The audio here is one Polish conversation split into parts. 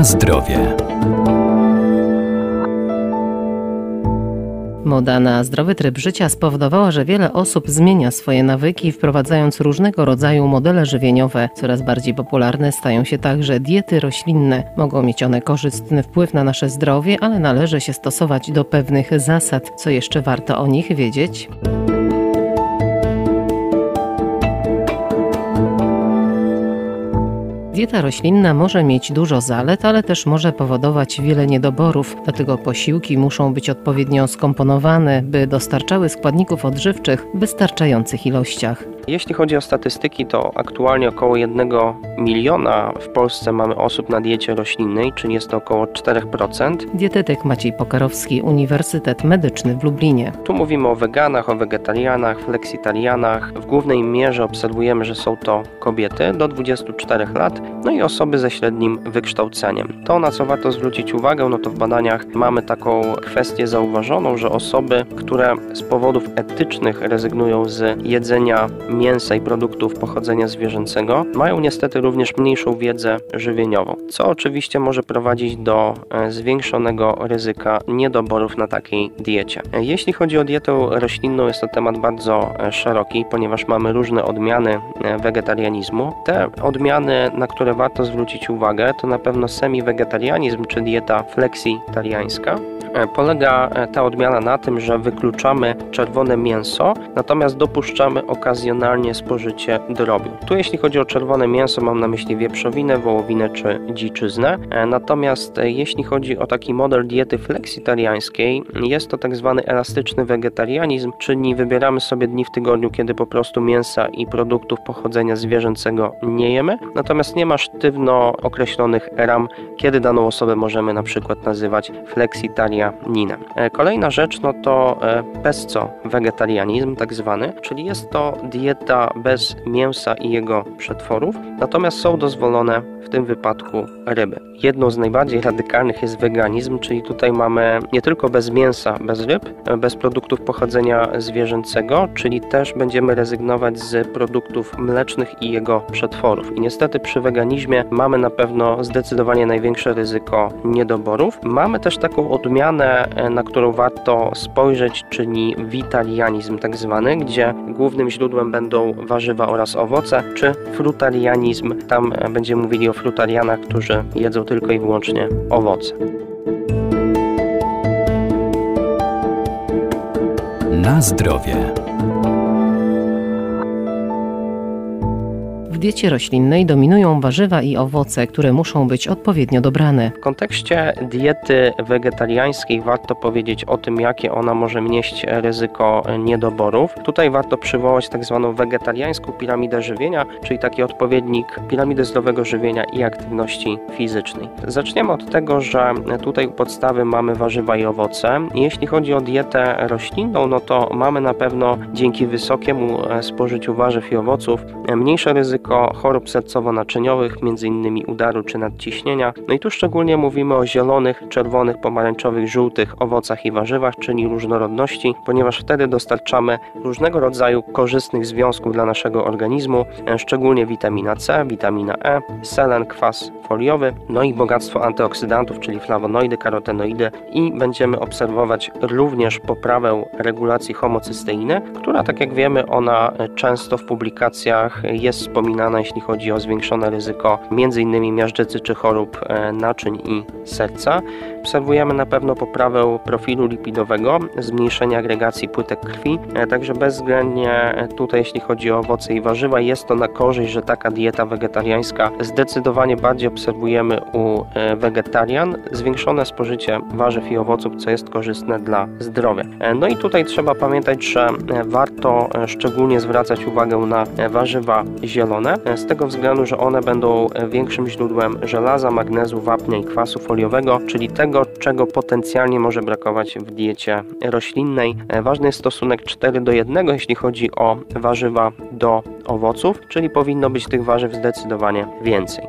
Na zdrowie. Moda na zdrowy tryb życia spowodowała, że wiele osób zmienia swoje nawyki, wprowadzając różnego rodzaju modele żywieniowe. Coraz bardziej popularne stają się także diety roślinne. Mogą mieć one korzystny wpływ na nasze zdrowie, ale należy się stosować do pewnych zasad. Co jeszcze warto o nich wiedzieć? Dieta roślinna może mieć dużo zalet, ale też może powodować wiele niedoborów, dlatego posiłki muszą być odpowiednio skomponowane, by dostarczały składników odżywczych w wystarczających ilościach. Jeśli chodzi o statystyki, to aktualnie około 1 miliona w Polsce mamy osób na diecie roślinnej, czyli jest to około 4%. Dietetyk Maciej Pokarowski, Uniwersytet Medyczny w Lublinie. Tu mówimy o weganach, o wegetarianach, fleksitarianach. W głównej mierze obserwujemy, że są to kobiety do 24 lat, no i osoby ze średnim wykształceniem. To, na co warto zwrócić uwagę, no to w badaniach mamy taką kwestię zauważoną, że osoby, które z powodów etycznych rezygnują z jedzenia mięsa i produktów pochodzenia zwierzęcego, mają niestety również mniejszą wiedzę żywieniową, co oczywiście może prowadzić do e, zwiększonego ryzyka niedoborów na takiej diecie. E, jeśli chodzi o dietę roślinną, jest to temat bardzo e, szeroki, ponieważ mamy różne odmiany wegetarianizmu. Te odmiany, na które warto zwrócić uwagę, to na pewno semi-wegetarianizm czy dieta fleksitariańska. E, polega e, ta odmiana na tym, że wykluczamy czerwone mięso, natomiast dopuszczamy okazjonalnie spożycie drobiu. Tu jeśli chodzi o czerwone mięso, mam na myśli wieprzowinę, wołowinę czy dziczyznę. E, natomiast jeśli chodzi o taki model diety fleksitariańskiej, jest to tak zwany elastyczny wegetarianizm, czyli wybieramy sobie dni w tygodniu, kiedy po prostu mięsa i produktów pochodzenia zwierzęcego nie jemy, natomiast nie ma sztywno określonych ram, kiedy daną osobę możemy na przykład nazywać fleksitariańską E, kolejna rzecz no to e, pesco-wegetarianizm tak zwany, czyli jest to dieta bez mięsa i jego przetworów, natomiast są dozwolone w tym wypadku ryby. Jedną z najbardziej radykalnych jest weganizm, czyli tutaj mamy nie tylko bez mięsa, bez ryb, e, bez produktów pochodzenia zwierzęcego, czyli też będziemy rezygnować z produktów mlecznych i jego przetworów. I niestety przy weganizmie mamy na pewno zdecydowanie największe ryzyko niedoborów. Mamy też taką odmianę odmianę, e, na którą warto spojrzeć, czyli witalianizm tak zwany, gdzie głównym źródłem będą warzywa oraz owoce, czy frutarianizm, tam e, będziemy mówili o frutarianach, którzy jedzą tylko i wyłącznie owoce. Na zdrowie. Diecie roślinnej dominują warzywa i owoce, które muszą być odpowiednio dobrane. W kontekście diety wegetariańskiej warto powiedzieć o tym, jakie ona może nieść ryzyko niedoborów. Tutaj warto przywołać tak zwaną wegetariańską piramidę żywienia, czyli taki odpowiednik piramidy zdrowego żywienia i aktywności fizycznej. Zaczniemy od tego, że tutaj u podstawy mamy warzywa i owoce. Jeśli chodzi o dietę roślinną, no to mamy na pewno dzięki wysokiemu spożyciu warzyw i owoców mniejsze ryzyko ryzyko chorób sercowo-naczyniowych, m.in. udaru czy nadciśnienia. No i tu szczególnie mówimy o zielonych, czerwonych, pomarańczowych, żółtych owocach i warzywach, czyli różnorodności, ponieważ wtedy dostarczamy różnego rodzaju korzystnych związków dla naszego organizmu, e, szczególnie witamina C, witamina E, selen, kwas foliowy, no i bogactwo antyoksydantów, czyli flawonoidy, karotenoidy i będziemy obserwować również poprawę regulacji homocysteiny, która tak jak wiemy, ona często w publikacjach jest wspominana wspominana, jeśli chodzi o zwiększone ryzyko m.in. miażdżycy czy chorób e, naczyń i serca. Obserwujemy na pewno poprawę profilu lipidowego, zmniejszenie agregacji płytek krwi, e, także bezwzględnie e, tutaj jeśli chodzi o owoce i warzywa jest to na korzyść, że taka dieta wegetariańska zdecydowanie bardziej obserwujemy u wegetarian, zwiększone spożycie warzyw i owoców, co jest korzystne dla zdrowia. No i tutaj trzeba pamiętać, że warto szczególnie zwracać uwagę na warzywa zielone, z tego względu, że one będą większym źródłem żelaza, magnezu, wapnia i kwasu foliowego, czyli tego, czego potencjalnie może brakować w diecie roślinnej. Ważny jest stosunek 4 do 1, jeśli chodzi o warzywa do owoców, czyli powinno być tych warzyw zdecydowanie więcej.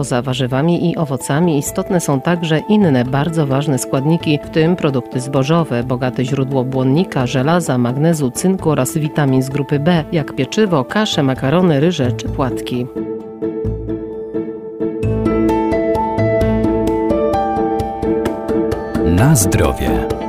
Poza warzywami i owocami istotne są także inne bardzo ważne składniki, w tym produkty zbożowe, bogate źródło błonnika, żelaza, magnezu, cynku oraz witamin z grupy B, jak pieczywo, kasze, makarony, ryże czy płatki. Na zdrowie.